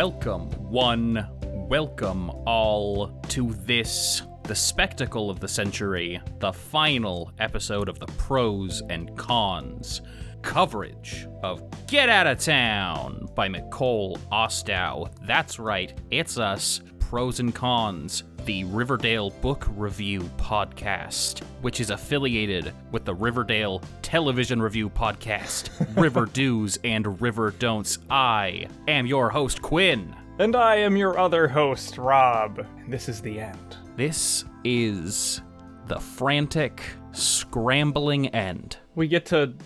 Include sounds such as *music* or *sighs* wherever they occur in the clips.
Welcome, one, welcome all to this, the spectacle of the century, the final episode of the pros and cons coverage of Get Out of Town by Micol Ostow. That's right, it's us, pros and cons, the Riverdale Book Review Podcast, which is affiliated with the Riverdale Television Review Podcast, *laughs* River Do's and River Don'ts. I am your host, Quinn. And I am your other host, Rob. This is the end. This is the frantic, scrambling end. We get to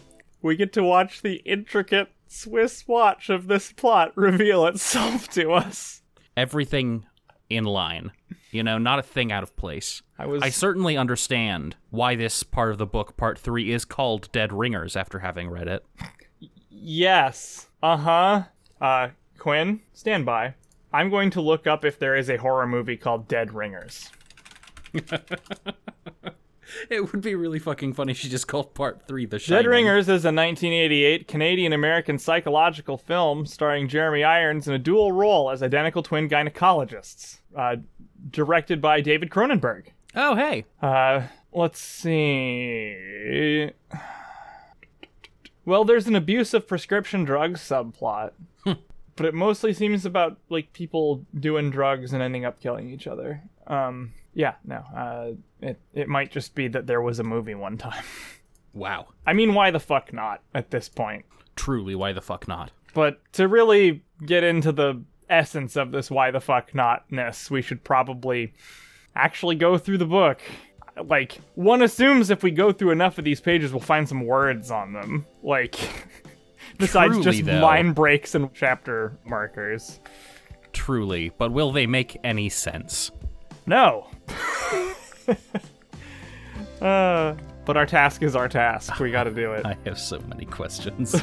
we get to watch the intricate Swiss watch of this plot reveal itself to us. Everything in line. You know, not a thing out of place. I was I certainly understand why this part of the book, part three, is called Dead Ringers after having read it. Yes. Uh-huh. Uh Quinn, stand by. I'm going to look up if there is a horror movie called Dead Ringers. *laughs* *laughs* It would be really fucking funny if she just called part three The Shining. Dead Ringers is a 1988 Canadian American psychological film starring Jeremy Irons in a dual role as identical twin gynecologists. Uh, directed by David Cronenberg. Oh, hey. Uh, let's see. Well, there's an abuse of prescription drugs subplot, but it mostly seems about like people doing drugs and ending up killing each other. Um, yeah, no. Uh, it it might just be that there was a movie one time. *laughs* Wow. I mean, why the fuck not at this point? Truly, why the fuck not? But to really get into the essence of this why the fuck notness, we should probably actually go through the book. Like, one assumes if we go through enough of these pages, we'll find some words on them. Like, *laughs* besides Truly, just though. line breaks and chapter markers. Truly. But will they make any sense? No. *laughs* uh, but our task is our task. We gotta do it. *laughs* I have so many questions. *laughs*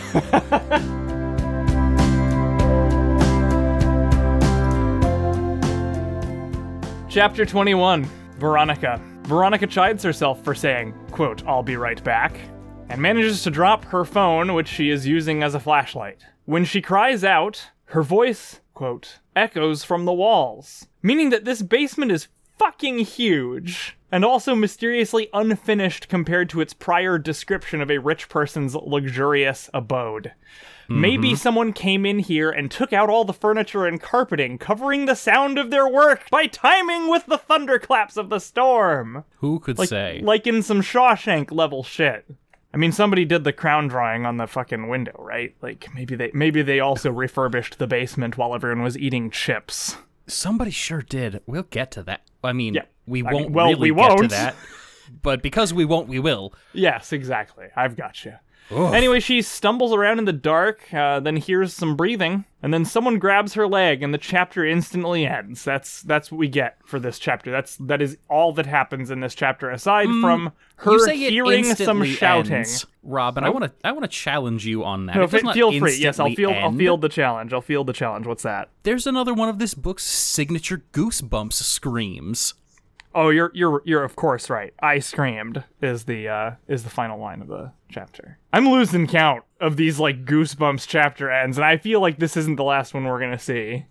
Chapter 21 Veronica. Veronica chides herself for saying, quote, I'll be right back, and manages to drop her phone, which she is using as a flashlight. When she cries out, her voice, quote, echoes from the walls, meaning that this basement is fucking huge and also mysteriously unfinished compared to its prior description of a rich person's luxurious abode. Maybe mm-hmm. someone came in here and took out all the furniture and carpeting, covering the sound of their work by timing with the thunderclaps of the storm. Who could Like, say? like in some Shawshank level shit. I mean, somebody did the crown drawing on the fucking window, right? Like maybe they maybe they also refurbished the basement while everyone was eating chips. Somebody sure did. We'll get to that. I mean, Yeah. we I won't mean, well, really we get to won't. that. But because we won't, we will. *laughs* Yes, exactly. I've got you. Ugh. Anyway, she stumbles around in the dark, uh, then hears some breathing, and then someone grabs her leg, and the chapter instantly ends. That's that's what we get for this chapter. That's that is all that happens in this chapter, aside from her Mm, you say it hearing some instantly shouting. ends, Rob, and I want to I want to challenge you on that. No, It does feel free. Yes, I'll instantly feel. I'll feel the challenge. I'll feel the challenge. What's that? There's another one of this book's signature goosebumps screams. Oh, you're you're you're of course right. I screamed is the uh is the final line of the chapter. I'm losing count of these like goosebumps chapter ends, and I feel like this isn't the last one we're gonna see.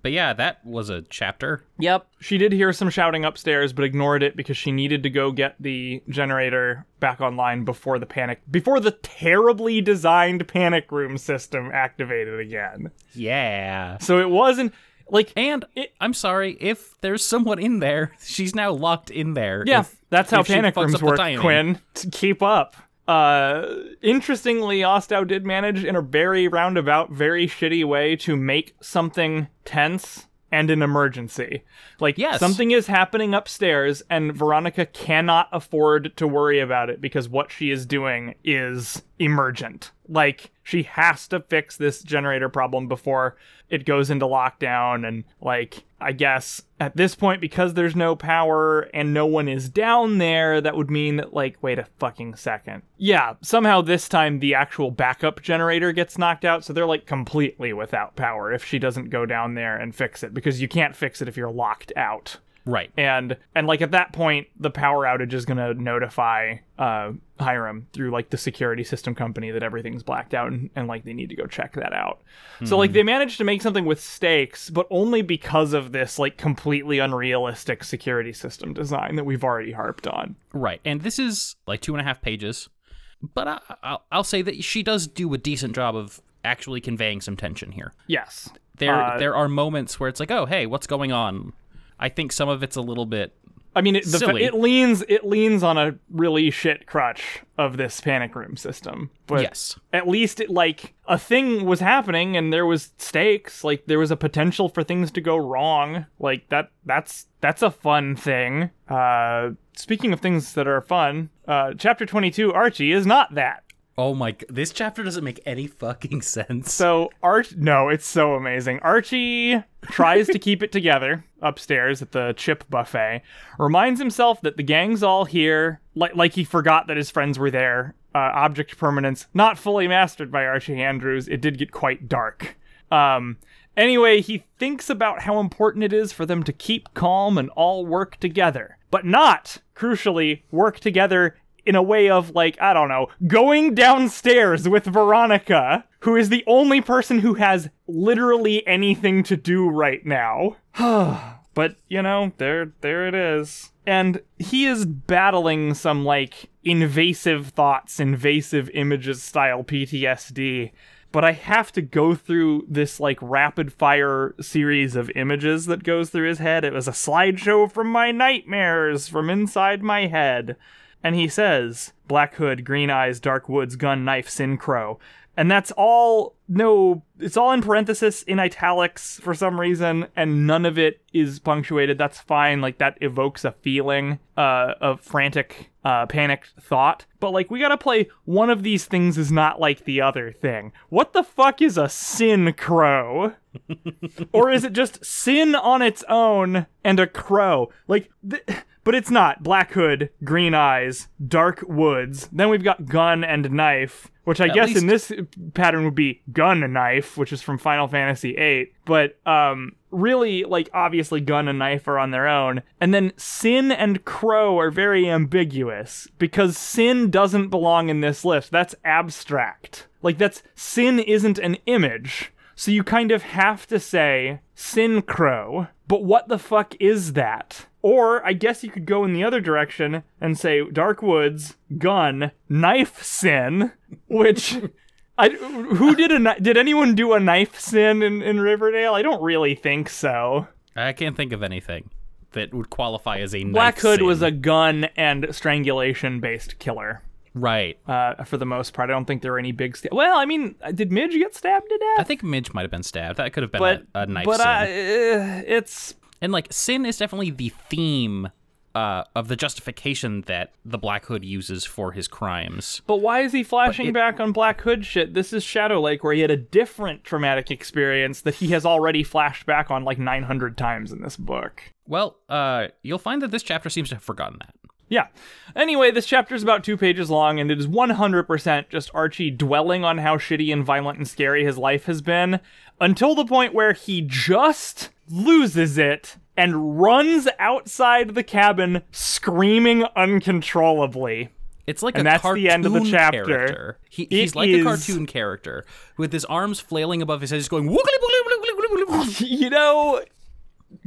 But yeah, that was a chapter. Yep. She did hear some shouting upstairs, but ignored it because she needed to go get the generator back online before the panic before the terribly designed panic room system activated again. Yeah. So it wasn't like And I'm sorry if there's someone in there. *laughs* She's now locked in there. Yeah, If- that's how panic fucks rooms work, timing. Quinn. *laughs* To keep up. Uh, interestingly, Ostow did manage in a very roundabout, very shitty way to make something tense and an emergency. Like, Yes. something is happening upstairs, and Veronica cannot afford to worry about it because what she is doing is emergent. Like, she has to fix this generator problem before it goes into lockdown. And, like, I guess at this point, because there's no power and no one is down there, that would mean that, like, wait a fucking second. Yeah, somehow this time the actual backup generator gets knocked out, so they're, like, completely without power if she doesn't go down there and fix it, because you can't fix it if you're locked out. Right. and and like at that point the power outage is going to notify uh Hiram through like the security system company that everything's blacked out and, and like they need to go check that out. So like they managed to make something with stakes but only because of this like completely unrealistic security system design that we've already harped on. Right. And this is like two and a half pages, but I, I'll, I'll say that she does do a decent job of actually conveying some tension here. Yes. There, Uh, there are moments where it's like, oh, hey, what's going on? I think some of it's a little bit. I mean, it, the, it leans it leans on a really shit crutch of this panic room system, but yes. at least it like a thing was happening and there was stakes like there was a potential for things to go wrong like that that's that's a fun thing uh speaking of things that are fun uh chapter 22 archie is not that Oh my! This chapter doesn't make any fucking *laughs* sense. so arch no it's so amazing archie tries to keep it *laughs* together upstairs at the chip buffet reminds himself that the gang's all here like like he forgot that his friends were there uh, object permanence not fully mastered by archie andrews it did get quite dark um anyway he thinks about how important it is for them to keep calm and all work together but not crucially work together in a way of like I don't know, going downstairs with Veronica, who is the only person who has literally anything to do right now. *sighs* but you know, there there it is. And he is battling some like invasive thoughts, invasive images style PTSD. But I have to go through this like rapid fire series of images that goes through his head. It was a slideshow from my nightmares from inside my head. And he says, Black Hood, Green Eyes, Dark Woods, Gun, Knife, Sin Crow. And that's all, no, it's all in parenthesis in italics for some reason, and none of it is punctuated. That's fine. Like, that evokes a feeling uh, of frantic, uh, panicked thought. But, like, we gotta play one of these things is not like the other thing. What the fuck is a Sin Crow? *laughs* or is it just sin on its own and a crow? Like, th- but it's not. Black Hood, Green Eyes, Dark Woods. Then we've got Gun and Knife, which I guess in this pattern would be Gun and Knife, which is from Final Fantasy VIII. But um, really, like, obviously, Gun and Knife are on their own. And then Sin and Crow are very ambiguous because Sin doesn't belong in this list. That's abstract. Like, that's Sin isn't an image. So you kind of have to say Synchro. But what the fuck is that? Or I guess you could go in the other direction and say Dark Woods, Gun, Knife Sin, which I who did a did anyone do a knife sin in, in Riverdale? I don't really think so. I can't think of anything that would qualify as a Black Hood sin. was a gun and strangulation based killer. right. Uh, for the most part, I don't think there were any big. Sta- well, I mean, did Midge get stabbed to death? I think Midge might have been stabbed. That could have been but a, a knife but sin. I, uh, it's And like sin is definitely the theme uh, of the justification that the Black Hood uses for his crimes. But why is he flashing it- back on Black Hood shit? This is Shadow Lake, where he had a different traumatic experience that he has already flashed back on like 900 times in this book. Well, uh, you'll find that this chapter seems to have forgotten that. Yeah. Anyway, this chapter is about two pages long, and it is 100% just Archie dwelling on how shitty and violent and scary his life has been until the point where he just loses it and runs outside the cabin screaming uncontrollably. It's like And a that's cartoon the end of the chapter. character. He, It he's like is- a cartoon character with his arms flailing above his head, just going. *laughs* You know,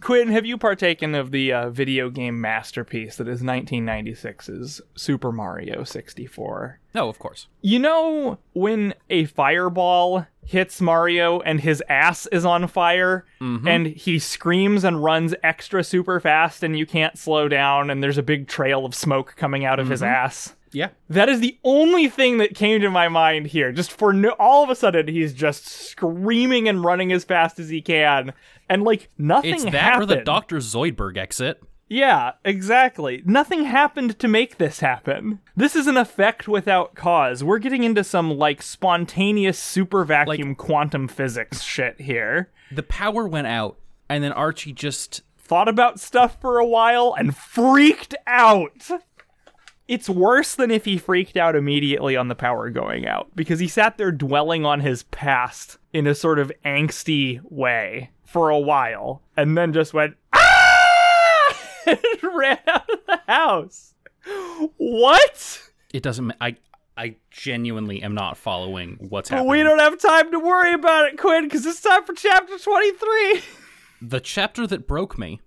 Quinn, have you partaken of the uh, video game masterpiece that is 1996's Super Mario 64? No, of course. You know when a fireball hits Mario and his ass is on fire and he screams and runs extra super fast and you can't slow down and there's a big trail of smoke coming out of his ass? Yeah. That is the only thing that came to my mind here. Just for no, all of a sudden, he's just screaming and running as fast as he can, and like nothing happened. It's that happened. or the Dr. Zoidberg exit. Yeah, exactly. Nothing happened to make this happen. This is an effect without cause. We're getting into some like spontaneous super vacuum quantum physics shit here. The power went out, and then Archie just. Thought about stuff for a while and freaked out. It's worse than if he freaked out immediately on the power going out because he sat there dwelling on his past in a sort of angsty way for a while and then just went ah! *laughs* and ran out of the house. What? It doesn't. I I genuinely am not following what's But happening. we don't have time to worry about it, Quinn, because it's time for chapter 23. *laughs* the chapter that broke me.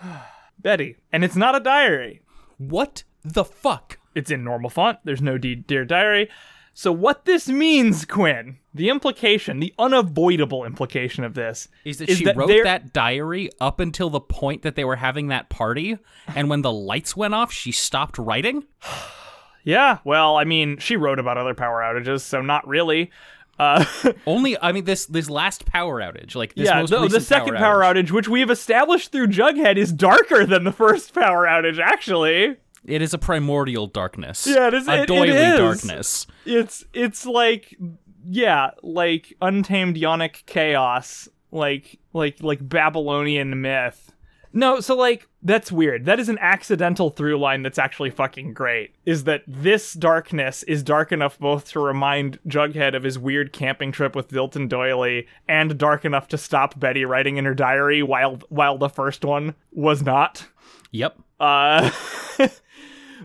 *sighs* Betty. And it's not a diary. What the fuck? It's in normal font. There's no D- Dear Diary. So, what this means, Quinn, the implication, the unavoidable implication of this Is that Is she that wrote there- that diary up until the point that they were having that party, and when the lights went off, she stopped writing? *sighs* Yeah, well, I mean, she wrote about other power outages, so not really. Uh, *laughs* Only, I mean, this this last power outage, like this yeah, most the, the recent second power outage. which we have established through Jughead, is darker than the first power outage, actually. It is a primordial darkness. Yeah, it is- A it- it doily is. darkness. It's it's like yeah, like untamed yonic chaos, like like like Babylonian myth. No, so like that's weird. That is an accidental through line that's actually fucking great. Is that this darkness is dark enough both to remind Jughead of his weird camping trip with Dilton Doily and dark enough to stop Betty writing in her diary while while the first one was not. Yep. Uh, *laughs*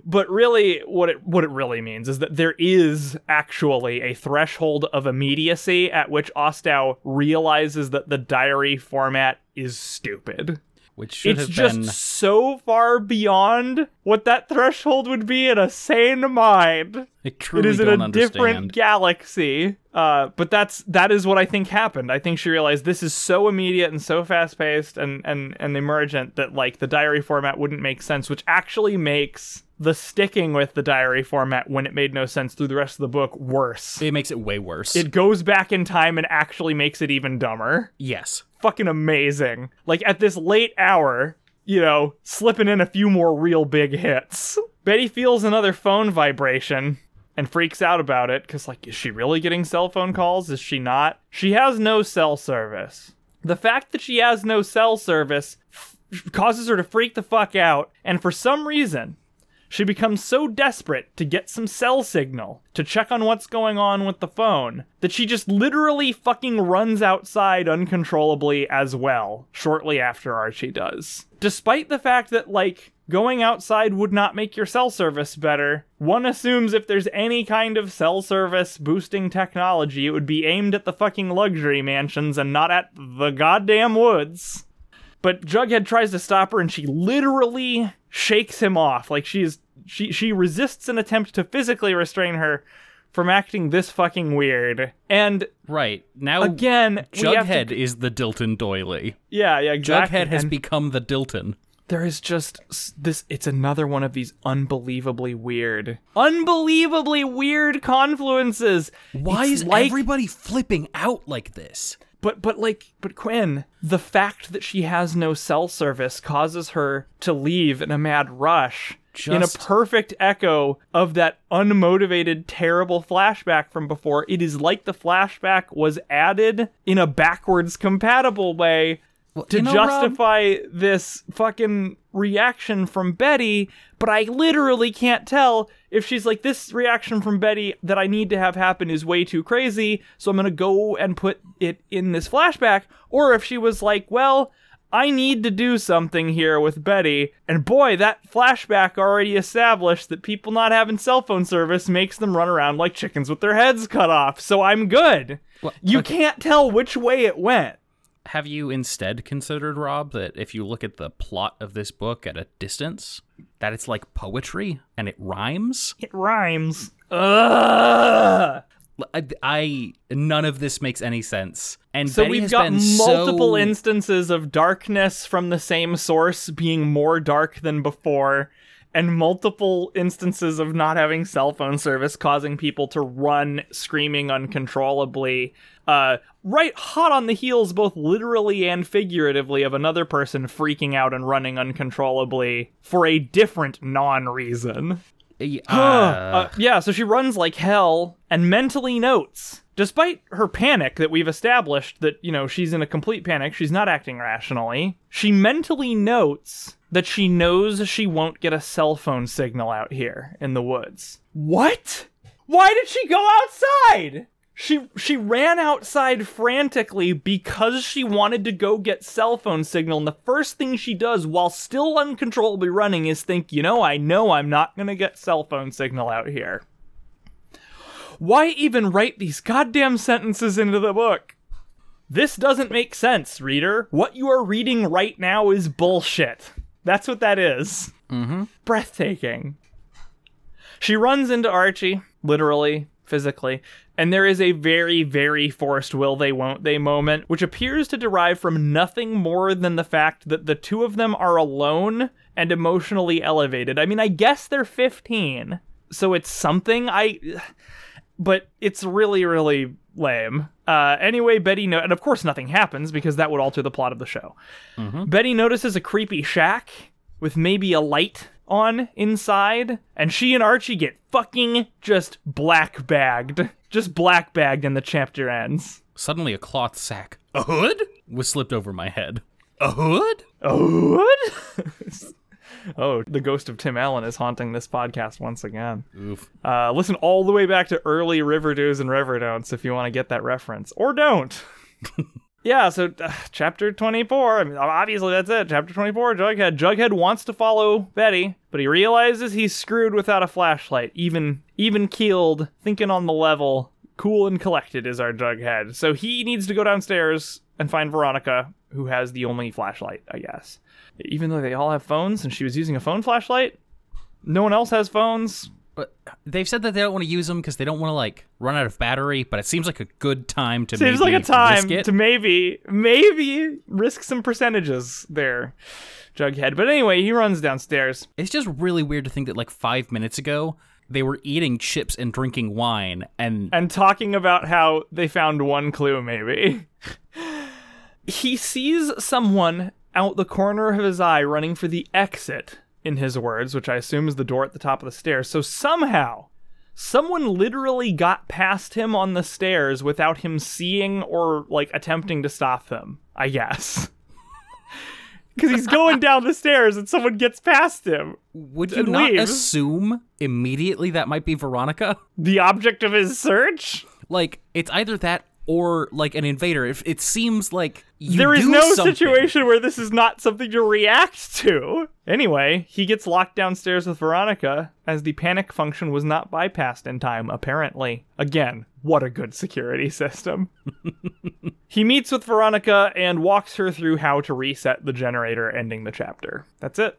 but really, what it what it really means is that there is actually a threshold of immediacy at which Ostow realizes that the diary format is stupid. Which should it's have just been. so far beyond what that threshold would be in a sane mind. I It truly is in a understand. different galaxy. Uh, but that's that is what I think happened. I think she realized this is so immediate and so fast paced and, and and emergent that like the diary format wouldn't make sense, which actually makes the sticking with the diary format when it made no sense through the rest of the book worse. It makes it way worse. It goes back in time and actually makes it even dumber. yes. Fucking amazing. Like at this late hour, you know, slipping in a few more real big hits. Betty feels another phone vibration and freaks out about it because, like, is she really getting cell phone calls? Is she not? She has no cell service. The fact that she has no cell service f- causes her to freak the fuck out, and for some reason, she becomes so desperate to get some cell signal to check on what's going on with the phone that she just literally fucking runs outside uncontrollably as well shortly after Archie does. Despite the fact that, like, going outside would not make your cell service better, one assumes if there's any kind of cell service boosting technology, it would be aimed at the fucking luxury mansions and not at the goddamn woods. But Jughead tries to stop her and she literally shakes him off. Like she's she she resists an attempt to physically restrain her from acting this fucking weird. And Right. Now, again, have to- Jughead is the Dilton Doily. yeah, yeah, exactly. Jughead has And become the Dilton. there is just this it's another one of these unbelievably weird unbelievably weird confluences Why It's is like everybody flipping out like this? But but like but Quinn, the fact that she has no cell service causes her to leave in a mad rush. Just... in a perfect echo of that unmotivated, terrible flashback from before. It is like the flashback was added in a backwards compatible way to you know, Rob- justify this fucking reaction from Betty, but I literally can't tell if she's like, this reaction from Betty that I need to have happen is way too crazy, so I'm gonna go and put it in this flashback, or if she was like, well, I need to do something here with Betty, and boy, that flashback already established that people not having cell phone service makes them run around like chickens with their heads cut off, so I'm good. Well, you okay. can't tell which way it went. Have you instead considered, Rob, that if you look at the plot of this book at a distance, that it's like poetry and it rhymes? It rhymes. Ugh. I, I- none of this makes any sense. And So Betty we've got multiple so... instances of darkness from the same source being more dark than before, and multiple instances of not having cell phone service causing people to run screaming uncontrollably. Uh, right hot on the heels, both literally and figuratively, of another person freaking out and running uncontrollably for a different non reason. *gasps* Uh, Uh, yeah, so she runs like hell and mentally notes, despite her panic that we've established that, you know, she's in a complete panic, she's not acting rationally. She mentally notes that she knows she won't get a cell phone signal out here in the woods. What? Why did she go outside? She she ran outside frantically because she wanted to go get cell phone signal and the first thing she does while still uncontrollably running is think, "You know, I know I'm not going to get cell phone signal out here." Why even write these goddamn sentences into the book? This doesn't make sense, reader. What you are reading right now is bullshit. That's what that is. Mm-hmm. Breathtaking. She runs into Archie, literally, physically, and there is a very, very forced will they won't they moment, which appears to derive from nothing more than the fact that the two of them are alone and emotionally elevated. I mean, I guess they're 15, so it's something. I. But it's really, really lame. Uh, anyway, Betty, no- and of course nothing happens because that would alter the plot of the show. Betty notices a creepy shack with maybe a light on inside, and she and Archie get fucking just black bagged. Just black bagged, and the chapter ends. Suddenly, a cloth sack, a hood, was slipped over my head. A hood? A what? *laughs* oh, the ghost of Tim Allen is haunting this podcast once again. Oof. Uh, listen all the way back to early Riverdo's and Riverdon'ts if you want to get that reference, or don't. *laughs* yeah, so uh, chapter 24. I mean, obviously that's it. Chapter 24. Jughead. Jughead wants to follow Betty, but he realizes he's screwed without a flashlight. Even even keeled, thinking on the level, cool and collected is our Jughead. So he needs to go downstairs and find Veronica, who has the only flashlight, I guess. Even though they all have phones, and she was using a phone flashlight. No one else has phones. But they've said that they don't want to use them because they don't want to like run out of battery. But it seems like a good time to Seems maybe like a time risk to maybe, maybe risk some percentages there, Jughead. But anyway, he runs downstairs. It's just really weird to think that like five minutes ago they were eating chips and drinking wine, and and talking about how they found one clue, maybe. *laughs* he sees someone out the corner of his eye running for the exit, in his words, which I assume is the door at the top of the stairs. So somehow, someone literally got past him on the stairs without him seeing or, like, attempting to stop him, I guess. *laughs* Because he's going down the stairs and someone gets past him. would you not leaves. assume immediately that might be Veronica? The object of his search? Like it's either that or like an invader. If it seems like you there is no something- situation where this is not something to react to. Anyway, he gets locked downstairs with Veronica as the panic function was not bypassed in time, apparently. Again, what a good security system. *laughs* he meets with Veronica and walks her through how to reset the generator, ending the chapter. That's it.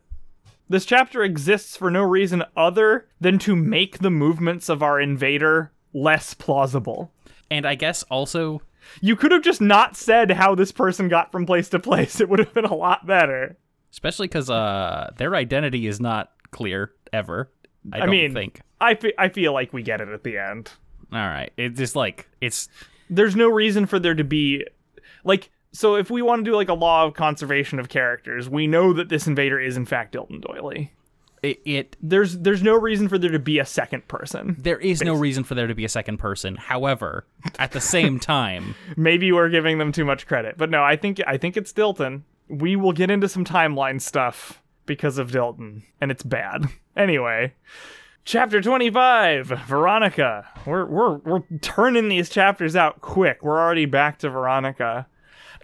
This chapter exists for no reason other than to make the movements of our invader less plausible. And I guess also You could have just not said how this person got from place to place. *laughs* It would have been a lot better. especially because uh their identity is not clear ever. I, don't mean, think. I, fe- I feel like we get it at the end. All right, it's just like it's There's no reason for there to be like so if we want to do like a law of conservation of characters, we know that this invader is in fact Dilton Doily. It, it There's there's no reason for there to be a second person. there is no reason for there to be a second person. However, at the same *laughs* time, Maybe we're giving them too much credit. But no, I think I think it's Dilton. We will get into some timeline stuff because of Dilton, and it's bad. *laughs* Anyway, chapter 25, Veronica. We're we're we're turning these chapters out quick. We're already back to Veronica.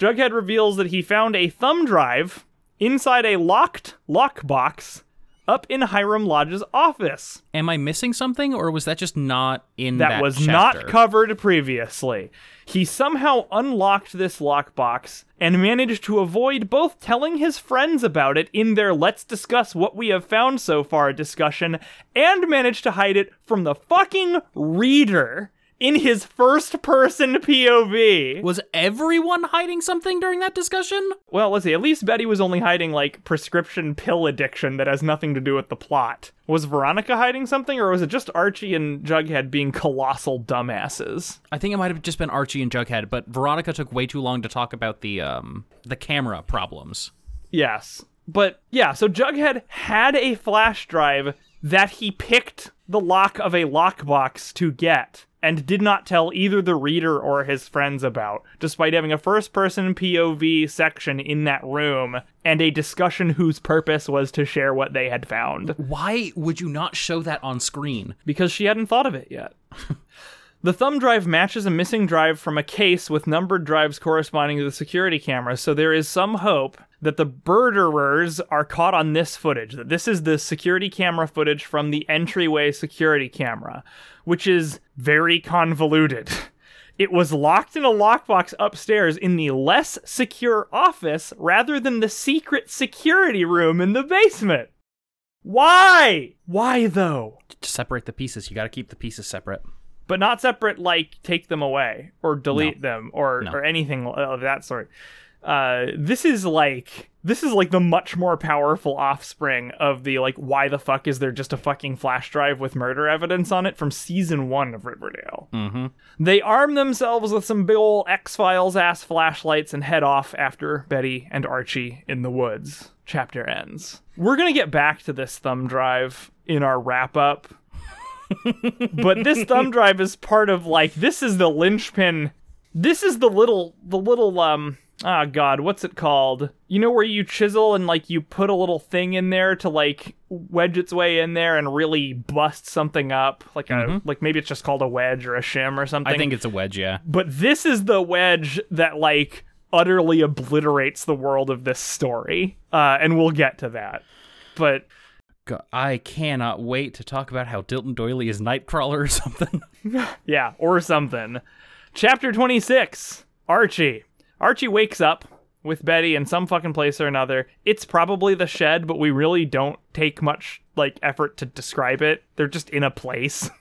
Jughead reveals that he found a thumb drive inside a locked lockbox up in Hiram Lodge's office. am I missing something, or was that just not in that, that was chapter? not covered previously. He somehow unlocked this lockbox and managed to avoid both telling his friends about it in their let's discuss what we have found so far discussion and managed to hide it from the fucking reader in his first person POV. Was everyone hiding something during that discussion? Well, let's see. At least Betty was only hiding like prescription pill addiction that has nothing to do with the plot. Was Veronica hiding something, or was it just Archie and Jughead being colossal dumbasses? I think it might have just been Archie and Jughead, but Veronica took way too long to talk about the um the camera problems. Yes. But yeah, so Jughead had a flash drive that he picked the lock of a lockbox to get and did not tell either the reader or his friends about, despite having a first person POV section in that room and a discussion whose purpose was to share what they had found. Why would you not show that on screen? Because she hadn't thought of it yet. *laughs* The thumb drive matches a missing drive from a case with numbered drives corresponding to the security camera, so there is some hope that the murderers are caught on this footage, that this is the security camera footage from the entryway security camera, which is very convoluted. *laughs* It was locked in a lockbox upstairs in the less secure office rather than the secret security room in the basement. Why? Why though? To separate the pieces, you got to keep the pieces separate. But not separate, like take them away or delete them or No. or anything of that sort. Uh, this is like this is like the much more powerful offspring of the like why the fuck is there just a fucking flash drive with murder evidence on it from season one of Riverdale. Mm-hmm. They arm themselves with some big ol' X Files ass flashlights and head off after Betty and Archie in the woods. Chapter ends. We're gonna get back to this thumb drive in our wrap up. But this thumb *laughs* drive is part of like this is the linchpin. This is the little the little um ah god, what's it called? You know where you chisel and like you put a little thing in there to like wedge its way in there and really bust something up, like a like maybe it's just called a wedge or a shim or something. I think it's a wedge, yeah. But this is the wedge that like utterly obliterates the world of this story, uh, and we'll get to that. But God, I cannot wait to talk about how Dilton Doily is Nightcrawler or something. *laughs* yeah, or something. Chapter twenty six. Archie. Archie wakes up with Betty in some fucking place or another. It's probably the shed, but we really don't take much like effort to describe it. They're just in a place. *laughs*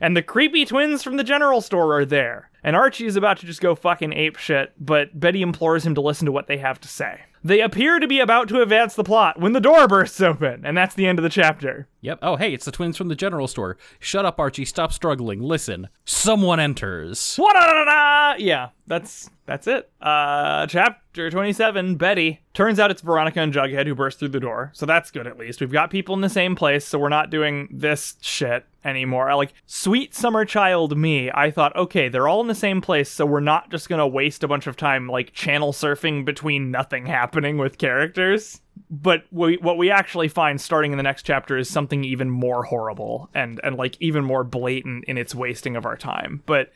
And the creepy twins from the general store are there. And Archie is about to just go fucking ape shit, but Betty implores him to listen to what they have to say. They appear to be about to advance the plot when the door bursts open, and that's the end of the chapter. yep. Oh, hey, it's the twins from the general store. Shut up, Archie. Stop struggling. Listen. Someone enters. Wa-da-da-da-da! Yeah, that's that's it. Uh, chapter 27, Betty. Turns out it's Veronica and Jughead who burst through the door, so that's good at least. We've got people in the same place, so we're not doing this shit anymore. I Like, sweet summer child me, I thought, okay, they're all in the same place, so we're not just gonna waste a bunch of time, like, channel surfing between nothing happening with characters. But we, what we actually find starting in the next chapter is something even more horrible and, and like even more blatant in its wasting of our time. But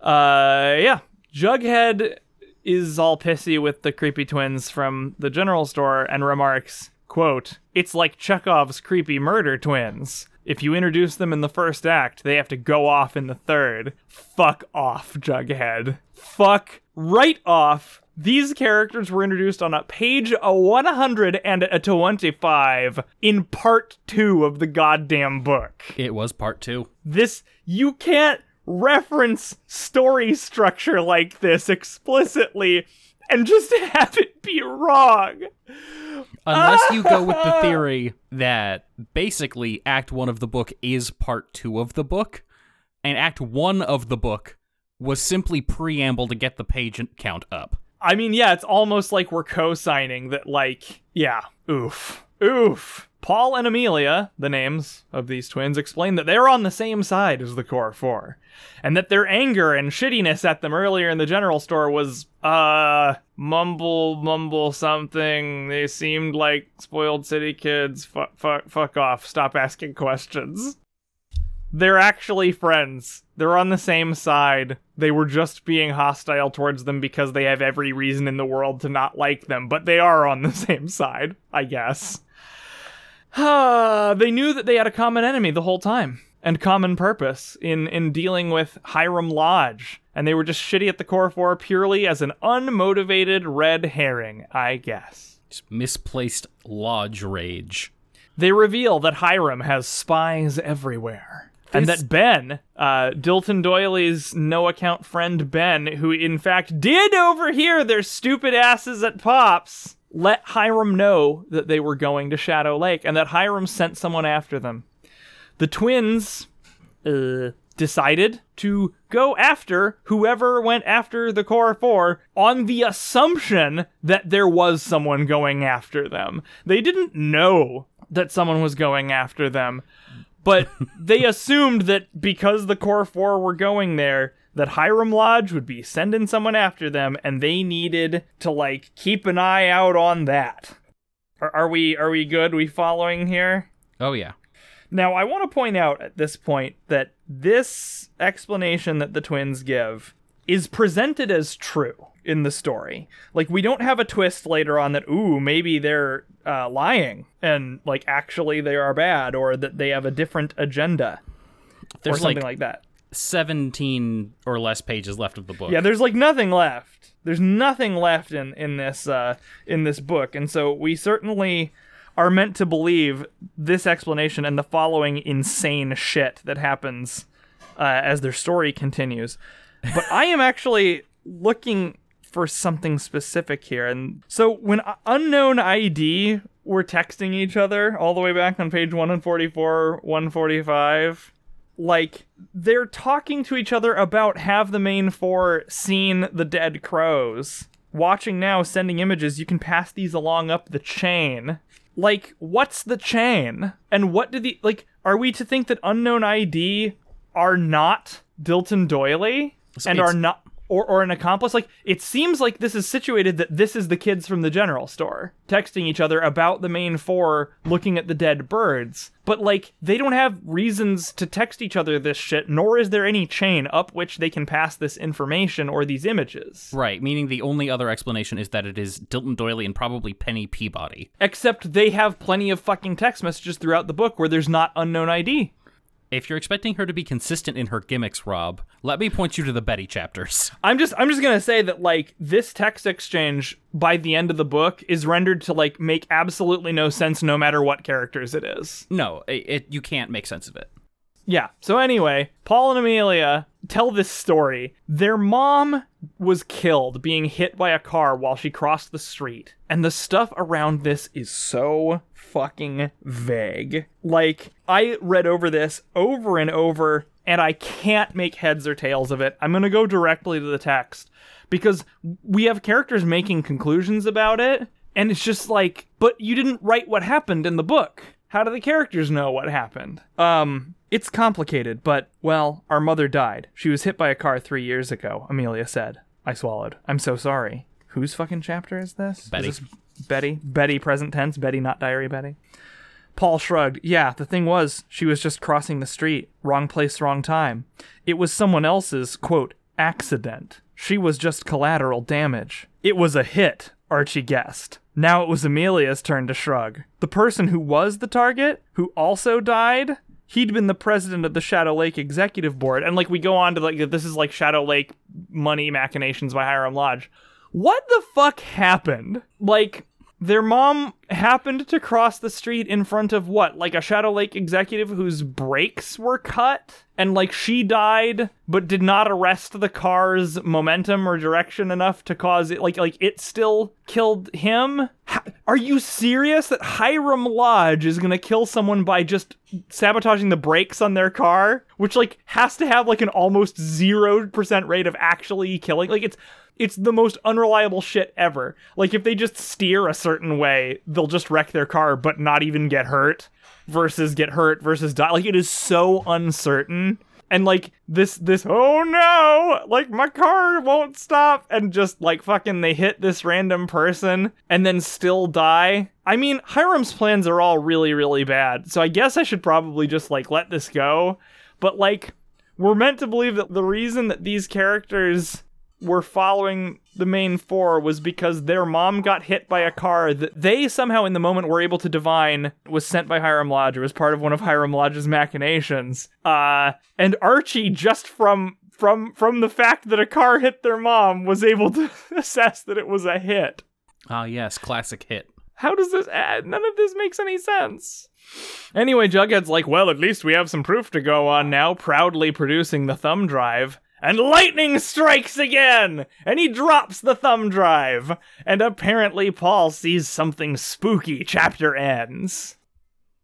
uh, yeah, Jughead is all pissy with the creepy twins from the general store and remarks, quote, It's like Chekhov's creepy murder twins. If you introduce them in the first act, they have to go off in the third. Fuck off, Jughead. Fuck right off. These characters were introduced on a page a 125 in part 2 of the goddamn book It was part two. this you can't reference story structure like this explicitly and just *laughs* have it be wrong. Unless you go with the *laughs* theory that basically Act 1 of the book is part 2 of the book, and Act 1 of the book was simply preamble to get the page count up. I mean, yeah, it's almost like we're co-signing that like, yeah, oof. Oof. Paul and Amelia, the names of these twins, explain that they're on the same side as the Core Four, and that their anger and shittiness at them earlier in the general store was, uh, mumble, mumble something. They seemed like spoiled city kids. Fuck, fuck, fuck off. Stop asking questions. They're actually friends. They're on the same side. They were just being hostile towards them because they have every reason in the world to not like them, but they are on the *laughs* same side, I guess. *sighs* they knew that they had a common enemy the whole time and common purpose in in dealing with Hiram Lodge, and they were just shitty at the core four purely as an unmotivated red herring, I guess. Just misplaced lodge rage. They reveal that Hiram has spies everywhere. And that Ben, uh, Dilton Doily's no account friend Ben, who in fact did overhear their stupid asses at Pops, let Hiram know that they were going to Shadow Lake and that Hiram sent someone after them. The twins uh, decided to go after whoever went after the Core 4 on the assumption that there was someone going after them. They didn't know that someone was going after them, but *laughs* they assumed that because the Core 4 were going there, that Hiram Lodge would be sending someone after them, and they needed to like keep an eye out on that. Are, are we are we good? we following here? Oh, yeah. Now, I want to point out at this point that this explanation that the twins give is presented as true in the story. Like, we don't have a twist later on that, ooh, maybe they're uh, lying and, like, actually they are bad or that they have a different agenda There's or something like, like that. 17 or less pages left of the book. Yeah, there's like nothing left. There's nothing left in in this uh, in this book, and so we certainly are meant to believe this explanation and the following insane shit that happens uh, as their story continues. But I am actually looking for something specific here, and so when unknown ID were texting each other all the way back on page 144, 145 like they're talking to each other about have the main four seen the dead crows. Watching now sending images you can pass these along up the chain. Like what's the chain? And what do the like are we to think that unknown id are not dilton doily and are not or, or an accomplice. Like it seems like this is situated that this is the kids from the general store texting each other about the main four looking at the dead birds. But like they don't have reasons to text each other this shit nor is there any chain up which they can pass this information or these images. Right, meaning the only other explanation is that it is Dilton Doily and probably Penny Peabody. except they have plenty of fucking text messages throughout the book where there's not unknown id If you're expecting her to be consistent in her gimmicks, Rob, let me point you to the Betty chapters. *laughs* I'm just I'm just gonna say that like this text exchange by the end of the book is rendered to like make absolutely no sense no matter what characters it is. No, it, it you can't make sense of it. Yeah. So anyway, Paul and Amelia tell this story. Their mom was killed being hit by a car while she crossed the street. And the stuff around this is so fucking vague. Like, I read over this over and over, and I can't make heads or tails of it. I'm gonna go directly to the text because we have characters making conclusions about it, and it's just like, but you didn't write what happened in the book. How do the characters know what happened? Um, it's complicated, but, well, our mother died. She was hit by a car three years ago, Amelia said. I swallowed. I'm so sorry. Whose fucking chapter is this? Betty. Is this Betty? Betty, present tense. Betty, not diary Betty. Paul shrugged. Yeah, the thing was, she was just crossing the street. Wrong place, wrong time. It was someone else's, quote, accident. She was just collateral damage. It was a hit, Archie guessed. Now it was Amelia's turn to shrug. The person who was the target, who also died, he'd been the president of the Shadow Lake Executive Board. And like we go on to like this is like Shadow Lake money machinations by Hiram Lodge. What the fuck happened? Like their mom happened to cross the street in front of what? Like a Shadow Lake executive whose brakes were cut? And like she died, but did not arrest the car's momentum or direction enough to cause it like like it still killed him? Ha- Are you serious that Hiram Lodge is gonna kill someone by just sabotaging the brakes on their car? Which like has to have like an almost zero percent rate of actually killing. Like it's it's the most unreliable shit ever. Like if they just steer a certain way, they'll just wreck their car but not even get hurt versus get hurt versus die. Like it is so uncertain. And like this this oh no, like my car won't stop and just like fucking they hit this random person and then still die. I mean, Hiram's plans are all really really bad. So I guess I should probably just like let this go. But like we're meant to believe that the reason that these characters were following the main four was because their mom got hit by a car that they somehow in the moment were able to divine was sent by Hiram Lodge or was part of one of Hiram Lodge's machinations. Uh and Archie just from from from the fact that a car hit their mom was able to *laughs* assess that it was a hit. Ah, yes, classic hit. How does this add? None of this makes any sense. Anyway, Jughead's like, well, at least we have some proof to go on now, proudly producing the thumb drive. And lightning strikes again! And he drops the thumb drive. And apparently, Paul sees something spooky. Chapter ends.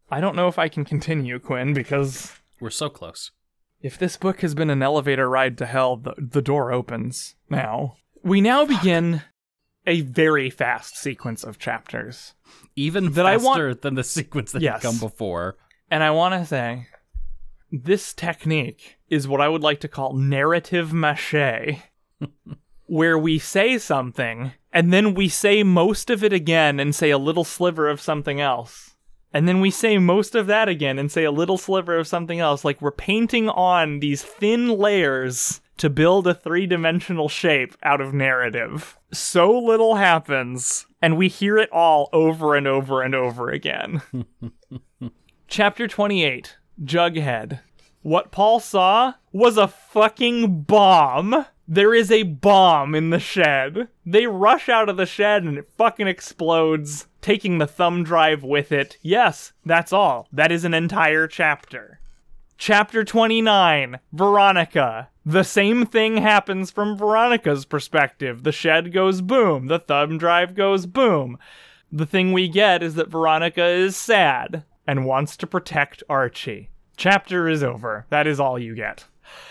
I don't know if I can continue, Quinn, because We're so close. if this book has been an elevator ride to hell, the, the door opens now. We now begin a very fast sequence of chapters. Even That I faster want- than the *laughs* sequence that Yes. had come before. And I want to say, this technique is what I would like to call narrative mache, *laughs* where we say something and then we say most of it again and say a little sliver of something else. And then we say most of that again and say a little sliver of something else. Like we're painting on these thin layers to build a three dimensional shape out of narrative. So little happens, and we hear it all over and over and over again. *laughs* Chapter 28 Jughead. What Paul saw was a fucking bomb. There is a bomb in the shed. They rush out of the shed and it fucking explodes, taking the thumb drive with it. Yes, that's all. That is an entire chapter. Chapter 29 Veronica. The same thing happens from Veronica's perspective. The shed goes boom, the thumb drive goes boom. The thing we get is that Veronica is sad and wants to protect Archie. Chapter is over. That is all you get.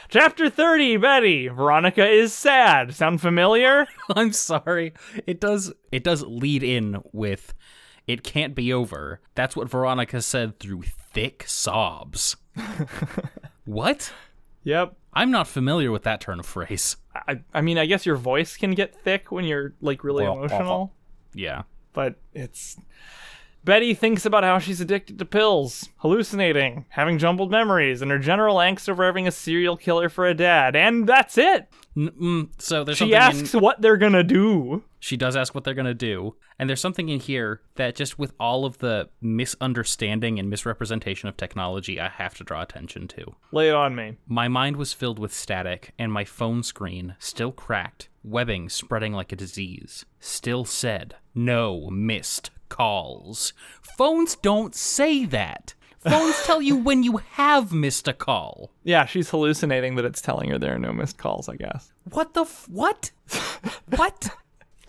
Chapter 30, Betty. Veronica is sad. Sound familiar? *laughs* I'm sorry. It does it does lead in with it can't be over. That's what Veronica said through thick sobs. *laughs* what? Yep. I'm not familiar with that turn of phrase. I, I mean, I guess your voice can get thick when you're like really Well, emotional, Yeah. but it's. Betty thinks about how she's addicted to pills, hallucinating, having jumbled memories, and her general angst over having a serial killer for a dad. And that's it. N- mm, so there's She asks in, what they're gonna do. she does ask what they're gonna do, and there's something in here that just with all of the misunderstanding and misrepresentation of technology, I have to draw attention to. Lay it on me. My mind was filled with static, and my phone screen, still cracked, webbing spreading like a disease, still said, No missed calls. Phones don't say that. Phones *laughs* tell you when you have missed a call. Yeah, she's hallucinating that it's telling her there are no missed calls, I guess. What the f- what? *laughs* what?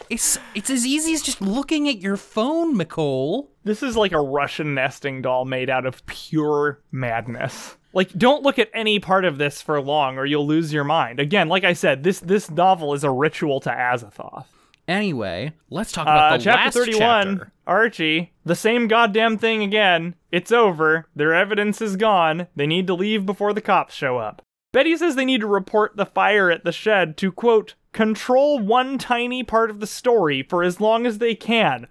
It's it's as easy as just looking at your phone, Micol. This is like a Russian nesting doll made out of pure madness. Like, don't look at any part of this for long or you'll lose your mind. Again, like I said, this this novel is a ritual to Azathoth. Anyway, let's talk about Uh, the chapter last 31, chapter. Archie. The same goddamn thing again. It's over. Their evidence is gone. They need to leave before the cops show up. Betty says they need to report the fire at the shed to, quote, control one tiny part of the story for as long as they can.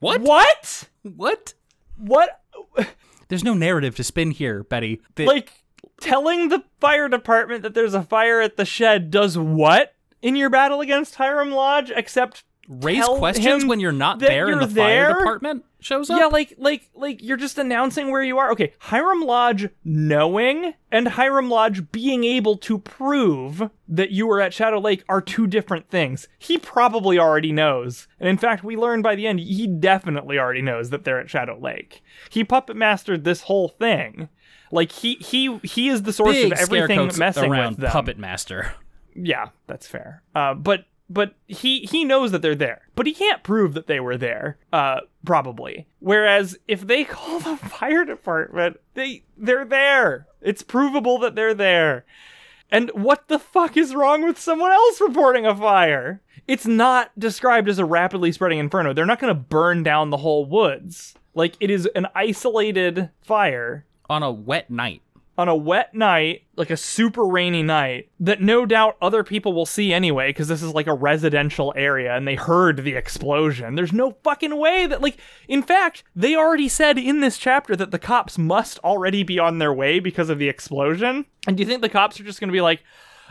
What? What? What? What? *laughs* There's no narrative to spin here, Betty. The- Like, telling the fire department that there's a fire at the shed does what in your battle against Hiram Lodge except raise questions when you're not there and you're the fire department shows up? Yeah, like like like you're just announcing where you are. Okay, Hiram Lodge knowing and Hiram Lodge being able to prove that you were at Shadow Lake are two different things. He probably already knows. And in fact, we learn by the end he definitely already knows that they're at Shadow Lake. He puppet mastered this whole thing. Like he he he is the source Big of everything messing around with them. Puppet Master. Yeah, that's fair. Uh, but but he he knows that they're there, but he can't prove that they were there. Uh, probably. Whereas if they *laughs* call the fire department, they they're there. It's provable that they're there. And what the fuck is wrong with someone else reporting a fire? It's not described as a rapidly spreading inferno. They're not going to burn down the whole woods. Like it is an isolated fire On a wet night. On a wet night, like a super rainy night, that no doubt other people will see anyway, because this is like a residential area and they heard the explosion. There's no fucking way that, like, in fact, they already said in this chapter that the cops must already be on their way because of the explosion. And do you think the cops are just gonna be like,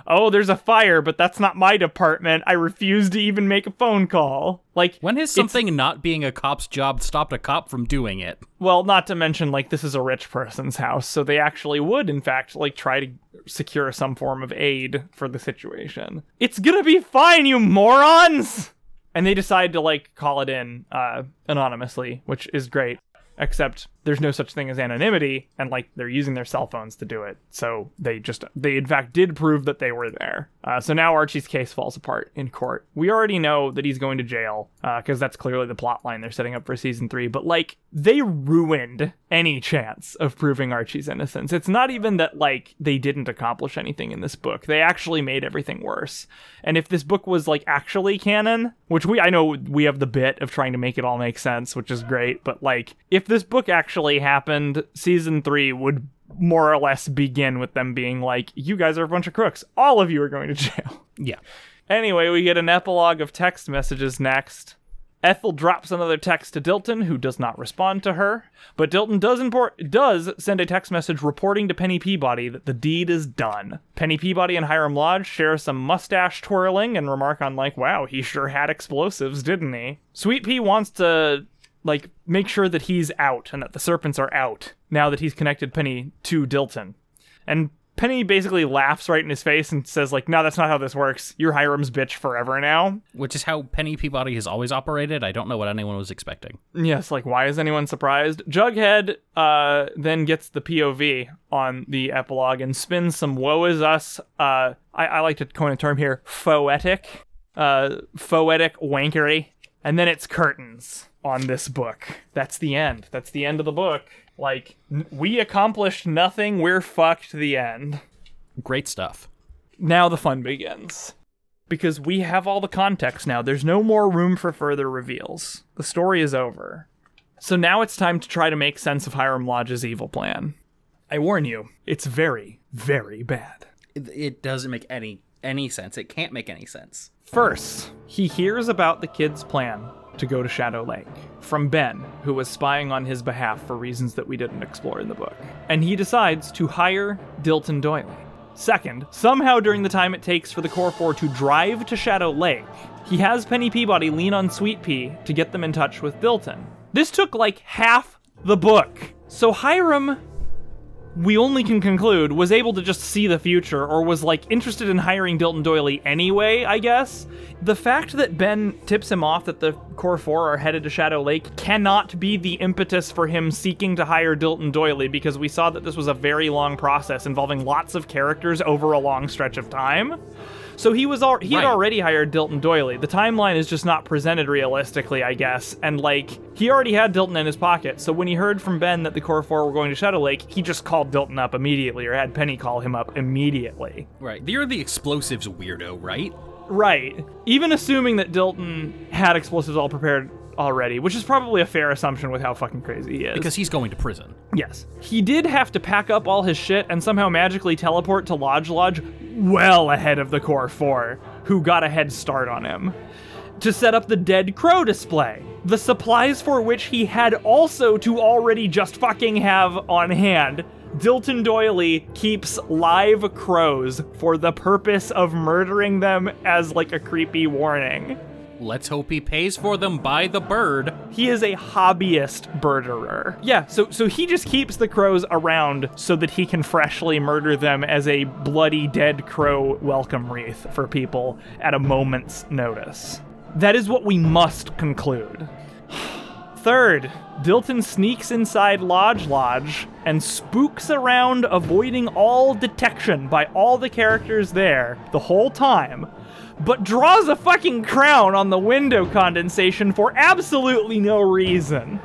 oh, there's a fire, but that's not my department. I refuse to even make a phone call. Like, When has something not being a cop's job stopped a cop from doing it? Well, not to mention, like, this is a rich person's house, so they actually would, in fact, like, try to secure some form of aid for the situation. It's gonna be fine, you morons! And they decide to, like, call it in, uh, anonymously, which is great. Except there's no such thing as anonymity, and, like, they're using their cell phones to do it. So they just, they in fact did prove that they were there. Uh, so now Archie's case falls apart in court. We already know that he's going to jail, because that's clearly the plot line they're setting up for season three, but, like, they ruined any chance of proving Archie's innocence. It's not even that like they didn't accomplish anything in this book. They actually made everything worse. And if this book was like actually canon, which we I know we have the bit of trying to make it all make sense, which is great, but like if this book actually happened, season 3 would more or less begin with them being like you guys are a bunch of crooks. All of you are going to *laughs* jail. Yeah. Anyway, we get an epilogue of text messages next. Ethel drops another text to Dilton, who does not respond to her. But Dilton does import, does send a text message reporting to Penny Peabody that the deed is done. Penny Peabody and Hiram Lodge share some mustache twirling and remark on like, "Wow, he sure had explosives, didn't he?" Sweet Pea wants to like make sure that he's out and that the serpents are out now that he's connected Penny to Dilton. And Penny basically laughs right in his face and says, like, no, that's not how this works. You're Hiram's bitch forever now. Which is how Penny Peabody has always operated. I don't know what anyone was expecting. Yes, like, why is anyone surprised? Jughead uh, then gets the POV on the epilogue and spins some woe is us, uh, I, I like to coin a term here, foetic, uh, foetic wankery. And then it's curtains on this book. That's the end. That's the end of the book. Like, n- we accomplished nothing, we're fucked the end. Great stuff. Now the fun begins. Because we have all the context now, there's no more room for further reveals. The story is over. So now it's time to try to make sense of Hiram Lodge's evil plan. I warn you, it's very, very bad. It, it doesn't make any any sense. It can't make any sense. First, he hears about the kid's plan to go to Shadow Lake from Ben, who was spying on his behalf for reasons that we didn't explore in the book. And he decides to hire Dilton Doily. Second, somehow during the time it takes for the Core 4 to drive to Shadow Lake, he has Penny Peabody lean on Sweet Pea to get them in touch with Dilton. This took like half the book. So Hiram we only can conclude was able to just see the future or was like interested in hiring Dilton Doily anyway, I guess. The fact that Ben tips him off that the Core 4 are headed to Shadow Lake cannot be the impetus for him seeking to hire Dilton Doily because we saw that this was a very long process involving lots of characters over a long stretch of time. So he was al- he had Right. already hired Dilton Doily. The timeline is just not presented realistically, I guess. And like he already had Dilton in his pocket. So when he heard from Ben that the Core Four were going to Shadow Lake, he just called Dilton up immediately, or had Penny call him up immediately. Right. You're the explosives weirdo, right? Right. Even assuming that Dilton had explosives all prepared already, which is probably a fair assumption with how fucking crazy he is. Because he's going to prison. Yes. He did have to pack up all his shit and somehow magically teleport to Lodge Lodge well ahead of the Core 4, who got a head start on him. To set up the Dead Crow display, the supplies for which he had also to already just fucking have on hand. Dilton Doily keeps live crows for the purpose of murdering them as like a creepy warning. Let's hope he pays for them by the bird. He is a hobbyist birderer. Yeah, so so he just keeps the crows around so that he can freshly murder them as a bloody dead crow welcome wreath for people at a moment's notice. That is what we must conclude. *sighs* Third, Dilton sneaks inside Lodge Lodge and spooks around, avoiding all detection by all the characters there the whole time, but draws a fucking crown on the window condensation for absolutely no reason.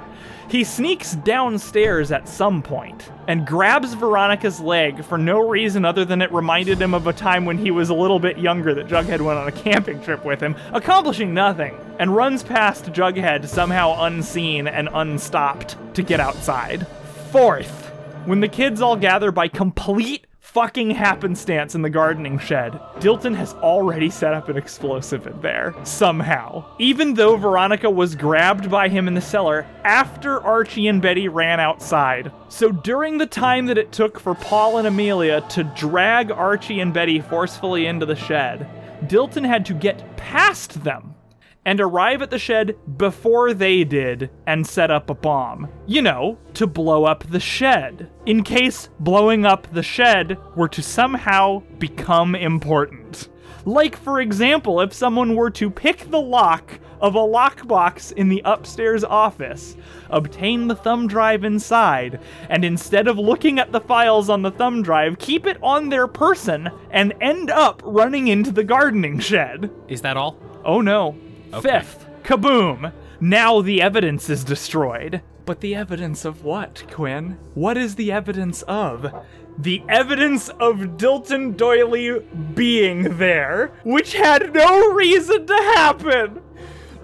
He sneaks downstairs at some point and grabs Veronica's leg for no reason other than it reminded him of a time when he was a little bit younger that Jughead went on a camping trip with him, accomplishing nothing, and runs past Jughead somehow unseen and unstopped to get outside. Fourth, when the kids all gather by complete fucking happenstance in the gardening shed, Dilton has already set up an explosive in there, somehow. Even though Veronica was grabbed by him in the cellar after Archie and Betty ran outside. So during the time that it took for Paul and Amelia to drag Archie and Betty forcefully into the shed, Dilton had to get past them and arrive at the shed before they did and set up a bomb. You know, to blow up the shed. In case blowing up the shed were to somehow become important. Like, for example, if someone were to pick the lock of a lockbox in the upstairs office, obtain the thumb drive inside, and instead of looking at the files on the thumb drive, keep it on their person and end up running into the gardening shed. Is that all? Oh no. Okay. Fifth, kaboom! Now the evidence is destroyed. But the evidence of what, Quinn? What is the evidence of? The evidence of Dilton Doily being there, which had no reason to happen!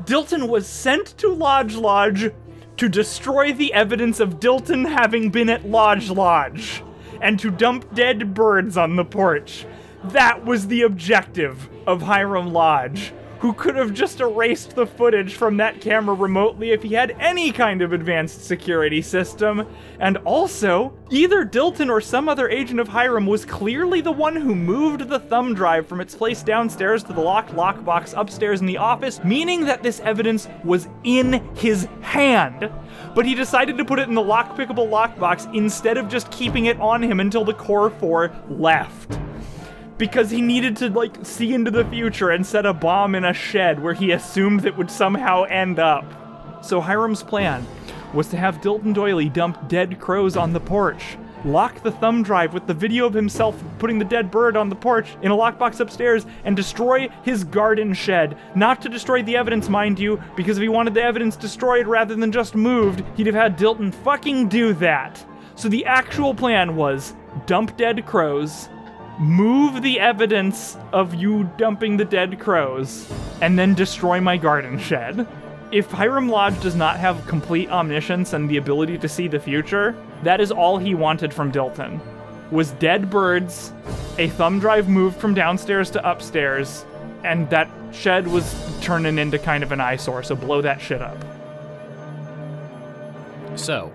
Dilton was sent to Lodge Lodge to destroy the evidence of Dilton having been at Lodge Lodge and to dump dead birds on the porch. That was the objective of Hiram Lodge, who could have just erased the footage from that camera remotely if he had any kind of advanced security system. And also, either Dilton or some other agent of Hiram was clearly the one who moved the thumb drive from its place downstairs to the locked lockbox upstairs in the office, meaning that this evidence was in his hand. But he decided to put it in the lockpickable lockbox instead of just keeping it on him until the Core 4 left because he needed to like see into the future and set a bomb in a shed where he assumed it would somehow end up. So Hiram's plan was to have Dilton Doily dump dead crows on the porch, lock the thumb drive with the video of himself putting the dead bird on the porch in a lockbox upstairs, and destroy his garden shed. Not to destroy the evidence, mind you, because if he wanted the evidence destroyed rather than just moved, he'd have had Dilton fucking do that. So the actual plan was dump dead crows, move the evidence of you dumping the dead crows, and then destroy my garden shed. If Hiram Lodge does not have complete omniscience and the ability to see the future, that is all he wanted from Dilton. Was dead birds, a thumb drive moved from downstairs to upstairs, and that shed was turning into kind of an eyesore, so blow that shit up. So,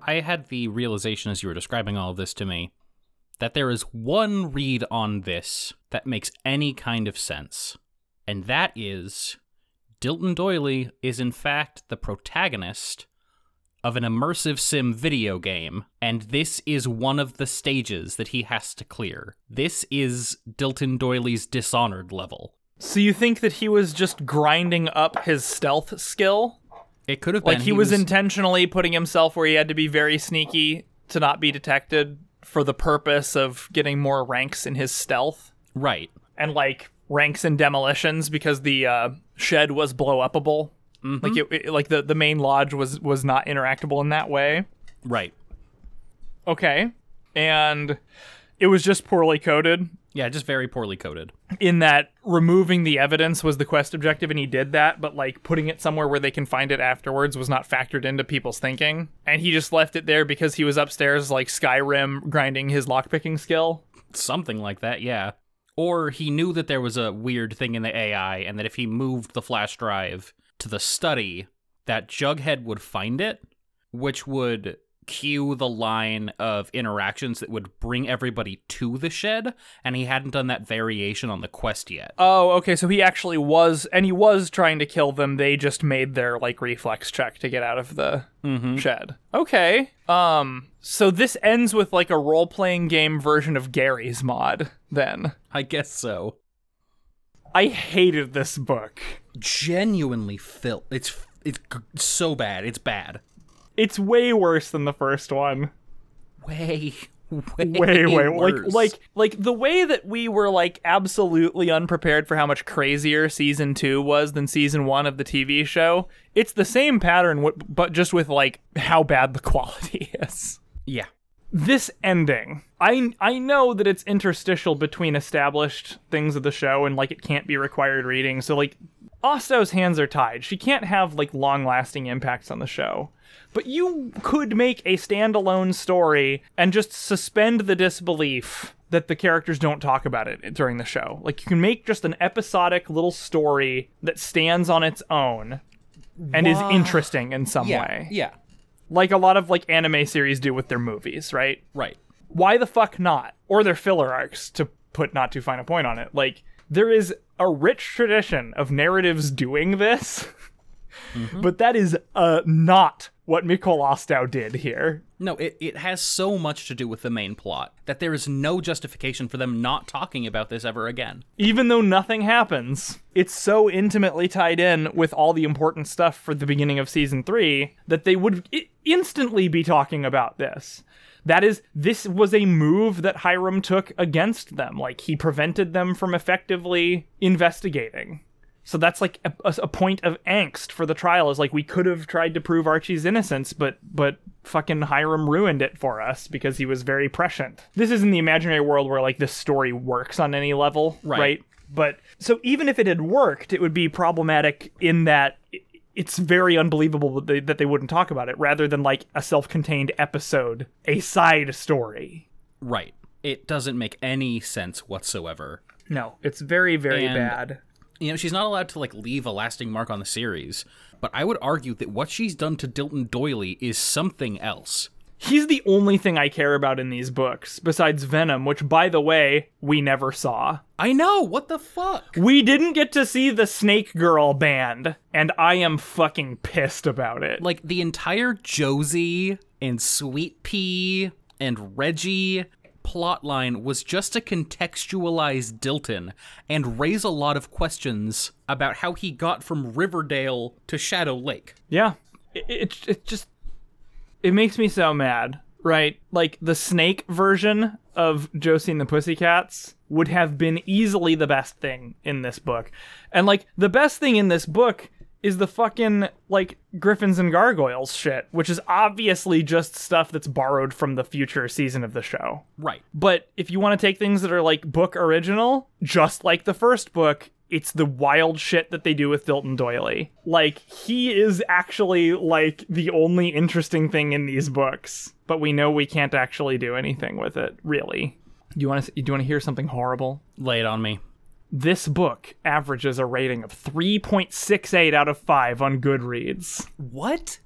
I had the realization as you were describing all of this to me that there is one read on this that makes any kind of sense, and that is Dilton Doily is in fact the protagonist of an immersive sim video game, and this is one of the stages that he has to clear. This is Dilton Doily's Dishonored level. So you think that he was just grinding up his stealth skill? It could have been Like he, was, intentionally putting himself where he had to be very sneaky to not be detected for the purpose of getting more ranks in his stealth right. and like ranks in demolitions because the uh, shed was blow upable. Like it, it- like the the main lodge was was not interactable in that way. Right. Okay. And it was just poorly coded Yeah, just very poorly coded. In that removing the evidence was the quest objective and he did that, but like putting it somewhere where they can find it afterwards was not factored into people's thinking. And he just left it there because he was upstairs like Skyrim grinding his lockpicking skill. Something like that, yeah. Or he knew that there was a weird thing in the AI, and that if he moved the flash drive to the study, that Jughead would find it, which would cue the line of interactions that would bring everybody to the shed, and he hadn't done that variation on the quest yet. Oh, okay, so he actually was and he was trying to kill them. They just made their like reflex check to get out of the shed. Okay. Um so this ends with like a role-playing game version of Garry's Mod then. I guess so. I hated this book. Genuinely, Phil, it's it's g- so bad. It's bad. It's way worse than the first one. Way, way, way way worse. like like like the way that we were like absolutely unprepared for how much crazier season 2 was than season 1 of the TV show it's the same pattern but just with like how bad the *laughs* quality is yeah. this ending i i know that it's interstitial between established things of the show and like it can't be required reading so like Ostow's hands are tied. She can't have like long lasting impacts on the show. But you could make a standalone story and just suspend the disbelief that the characters don't talk about it during the show. Like you can make just an episodic little story that stands on its own and is interesting in some way. Yeah. Like a lot of like anime series do with their movies, right? Right. why the fuck not? Or their filler arcs, to put not too fine a point on it. Like, there is a rich tradition of narratives doing this, but that is uh, not what Micol Ostow did here. No, it, it has so much to do with the main plot that there is no justification for them not talking about this ever again. Even though nothing happens, it's so intimately tied in with all the important stuff for the beginning of season three that they would I- instantly be talking about this. That is, this was a move that Hiram took against them. Like, he prevented them from effectively investigating. So that's like a, a- point of angst for the trial. Is like we could have tried to prove Archie's innocence, but but fucking Hiram ruined it for us because he was very prescient. This is in the imaginary world where like this story works on any level, Right. right? But so even if it had worked, it would be problematic in that it's very unbelievable that they, that they wouldn't talk about it rather than like a self-contained episode, a side story. Right. It doesn't make any sense whatsoever. No, it's very very And- bad. You know, she's not allowed to like leave a lasting mark on the series, but I would argue that what she's done to Dilton Doily is something else. He's the only thing I care about in these books, besides Venom, which, by the way, we never saw. I know, what the fuck? We didn't get to see the Snake Girl band, and I am fucking pissed about it. Like the entire Josie and Sweet Pea and Reggie plotline was just to contextualize Dilton and raise a lot of questions about how he got from Riverdale to Shadow Lake. Yeah. It, it, it just it makes me so mad, right? Like the snake version of Josie and the Pussycats would have been easily the best thing in this book. And like the best thing in this book is the fucking like Griffins and Gargoyles shit, which is obviously just stuff that's borrowed from the future season of the show. Right. But if you want to take things that are like book original, just like the first book, it's the wild shit that they do with Dilton Doily. Like he is actually like the only interesting thing in these books, but we know we can't actually do anything with it, really. Do you want to you want to hear something horrible? Lay it on me. This book averages a rating of 3.68 out of 5 on Goodreads. What?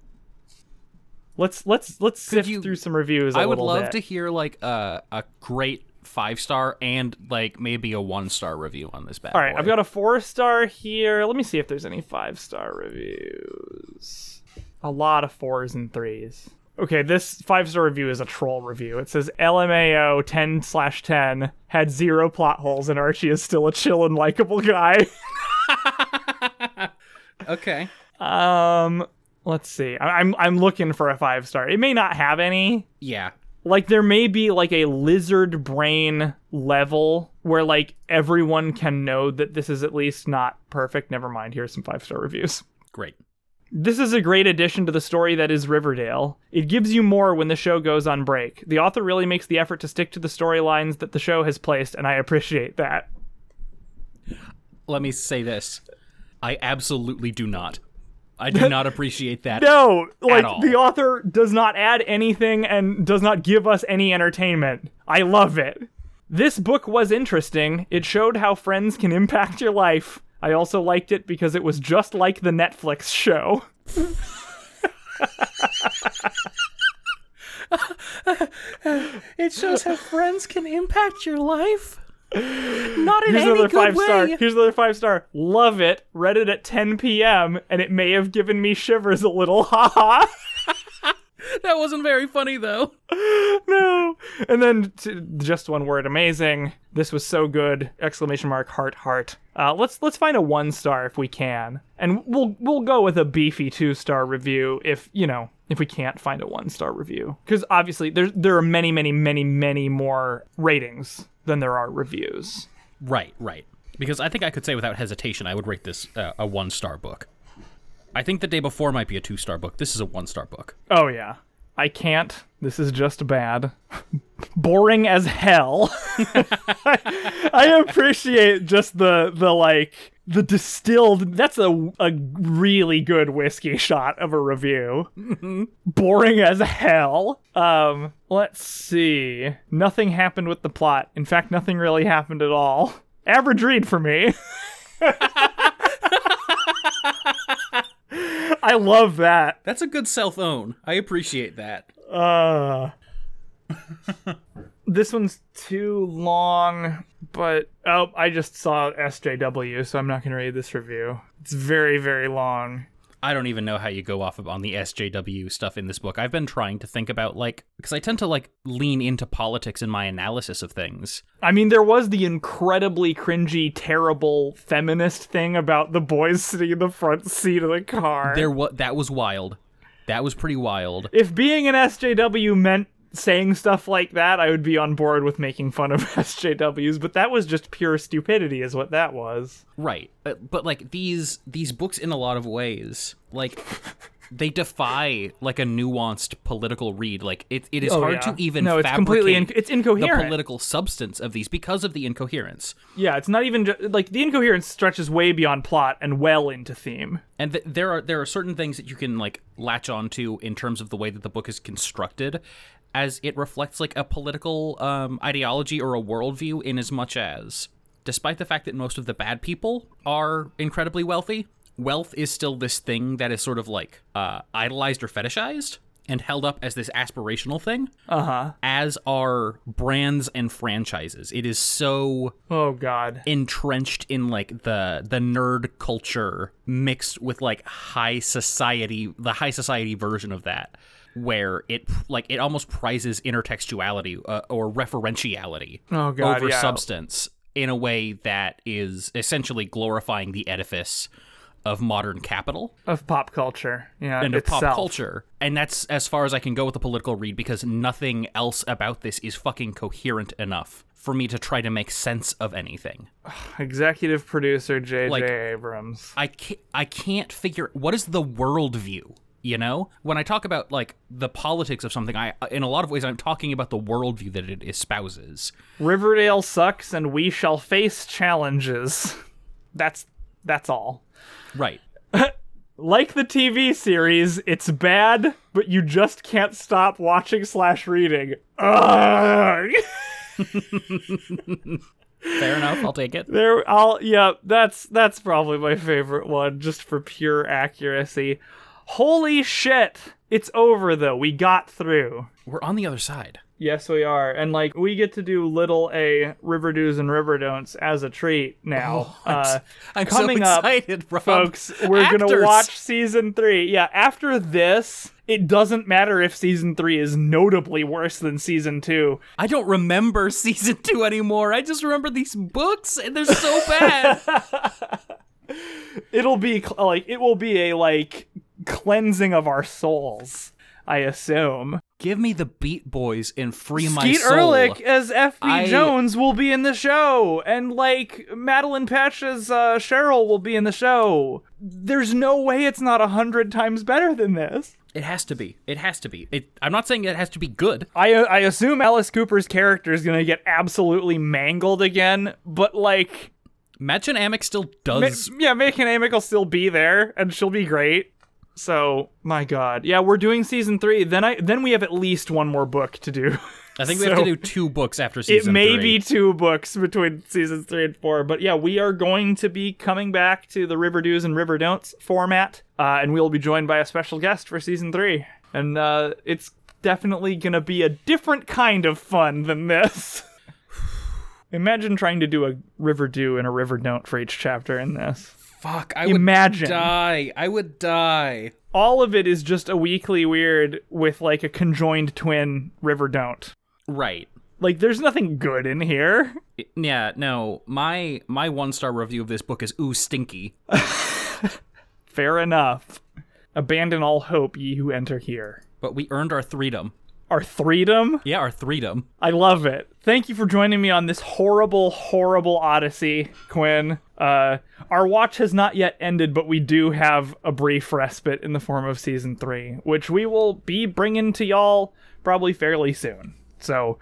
Let's let's let's sift you- through some reviews. I I would love to hear like a a great five star and like maybe a one star review on this bad All right, boy. I've got a four star here. Let me see if there's any five star reviews. A lot of fours and threes. Okay, this five star review is a troll review. It says LMAO 10 slash 10 had zero plot holes, and Archie is still a chill and likable guy. *laughs* okay. um, let's see. I- I'm I'm looking for a five star. It may not have any. Yeah. Like there may be like a lizard brain level where like everyone can know that this is at least not perfect. Never mind. Here's some five star reviews. Great. This is a great addition to the story that is Riverdale. It gives you more when the show goes on break. The author really makes the effort to stick to the storylines that the show has placed, and I appreciate that. Let me say this. I absolutely do not. I do *laughs* not appreciate that. No, like the author does not add anything and does not give us any entertainment. I love it. This book was interesting. It showed how friends can impact your life. I also liked it because it was just like the Netflix show. *laughs* It shows how friends can impact your life. Not in Here's any another good five way. star. Here's another five star. Love it. Read it at 10 p.m. and it may have given me shivers a little. *laughs* Ha ha. That wasn't very funny though. no. And then t- just one word, amazing. This was so good! Exclamation mark heart heart. Uh, let's let's find a one star if we can, and we'll we'll go with a beefy two star review if you know if we can't find a one star review because obviously there there are many many many many more ratings than there are reviews. Right, right. Because I think I could say without hesitation I would rate this uh, a one star book. I think the day before might be a two star book. This is a one star book. Oh yeah. I can't. This is just bad. *laughs* Boring as hell. *laughs* I appreciate just the the like the distilled that's a a really good whiskey shot of a review. Boring as hell. Um let's see. Nothing happened with the plot. In fact, nothing really happened at all. Average read for me. *laughs* I love that. That's a good self own. I appreciate that. Uh *laughs* This one's too long, but oh, I just saw SJW, so I'm not going to read this review. It's very very long. I don't even know how you go off of on the SJW stuff in this book. I've been trying to think about like because I tend to like lean into politics in my analysis of things. I mean, there was the incredibly cringy, terrible feminist thing about the boys *laughs* sitting in the front seat of the car. There what that was wild. That was pretty wild. if being an SJW meant saying stuff like that, I would be on board with making fun of *laughs* SJWs, but that was just pure stupidity is what that was. Right. Uh, but like these these books in a lot of ways like they defy like a nuanced political read. Like it, it is Oh, hard yeah. to even No, it's completely in- it's the political substance of these because of the incoherence. Yeah, it's not even ju- like the incoherence stretches way beyond plot and well into theme. And th- there are there are certain things that you can like latch onto in terms of the way that the book is constructed, as it reflects like a political um, ideology or a worldview. In as much as despite the fact that most of the bad people are incredibly wealthy, wealth is still this thing that is sort of like uh, idolized or fetishized and held up as this aspirational thing, Uh huh. as are brands and franchises. It is so Oh God. entrenched in like the the nerd culture mixed with like high society the high society version of that where it like it almost prizes intertextuality uh, or referentiality Oh God. over yeah. substance in a way that is essentially glorifying the edifice of modern capital of pop culture. Yeah. and of itself. pop culture. And that's as far as I can go with the political read because nothing else about this is fucking coherent enough for me to try to make sense of anything. *sighs* Executive producer J.J. Like- Abrams. I can't, I can't figure what is the worldview. You know, when I talk about like the politics of something, I in a lot of ways I'm talking about the worldview that it espouses. Riverdale sucks, and we shall face challenges. That's that's all. Right. *laughs* Like the TV series, it's bad, but you just can't stop watching slash reading. Ugh. *laughs* Fair enough. I'll take it. There, I'll yeah. That's that's probably my favorite one, just for pure accuracy. Holy shit! It's over though. We got through. We're on the other side. Yes, we are, and like we get to do little a river do's and river don'ts as a treat now. uh, I'm coming so up, excited, Rob. folks, we're gonna watch season three. Yeah, after this, it doesn't matter if season three is notably worse than season two. I don't remember *laughs* season two anymore. I just remember these books, and they're so bad. *laughs* It'll be like it will be a like cleansing of our souls. I assume. Give me the Beat Boys and free my Skeet. Ulrich as FP I- Jones will be in the show, and like Madelaine Petsch as uh, Cheryl will be in the show. There's no way it's not a hundred times better than this. It has to be. It has to be. It, I'm not saying it has to be good. I I assume Alice Cooper's character is gonna get absolutely mangled again, but like, Madchen Amick still ma- does. yeah, Madchen Amick will still be there, and she'll be great. So my God, yeah, we're doing season three. Then I then we have at least one more book to do. I think we have to do two books after season. it may three. be two books between seasons three and four but yeah we are going to be coming back to the river do's and river don'ts format uh, and we'll be joined by a special guest for season three and uh, it's definitely gonna be a different kind of fun than this *sighs* imagine trying to do a river do and a river don't for each chapter in this Fuck, I Imagine. would die. I would die. all of it is just a weekly weird with like a conjoined twin river don't Right. like there's nothing good in here yeah, no. My my one star review of this book is ooh stinky. *laughs* Fair enough. Abandon all hope, ye who enter here. But we earned our freedom. Our freedom? Yeah, our freedom. I love it. Thank you for joining me on this horrible, horrible odyssey, Quinn. Uh, our watch has not yet ended, but we do have a brief respite in the form of season three, which we will be bringing to y'all probably fairly soon. So,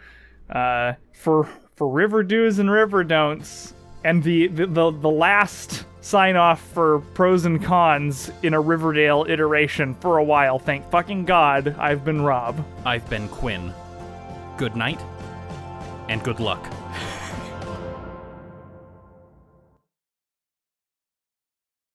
uh, for for river do's and river don'ts, and the the the, the last sign off for pros and cons in a Riverdale iteration for a while. Thank fucking God, I've been Rob. I've been Quinn. Good night and good luck.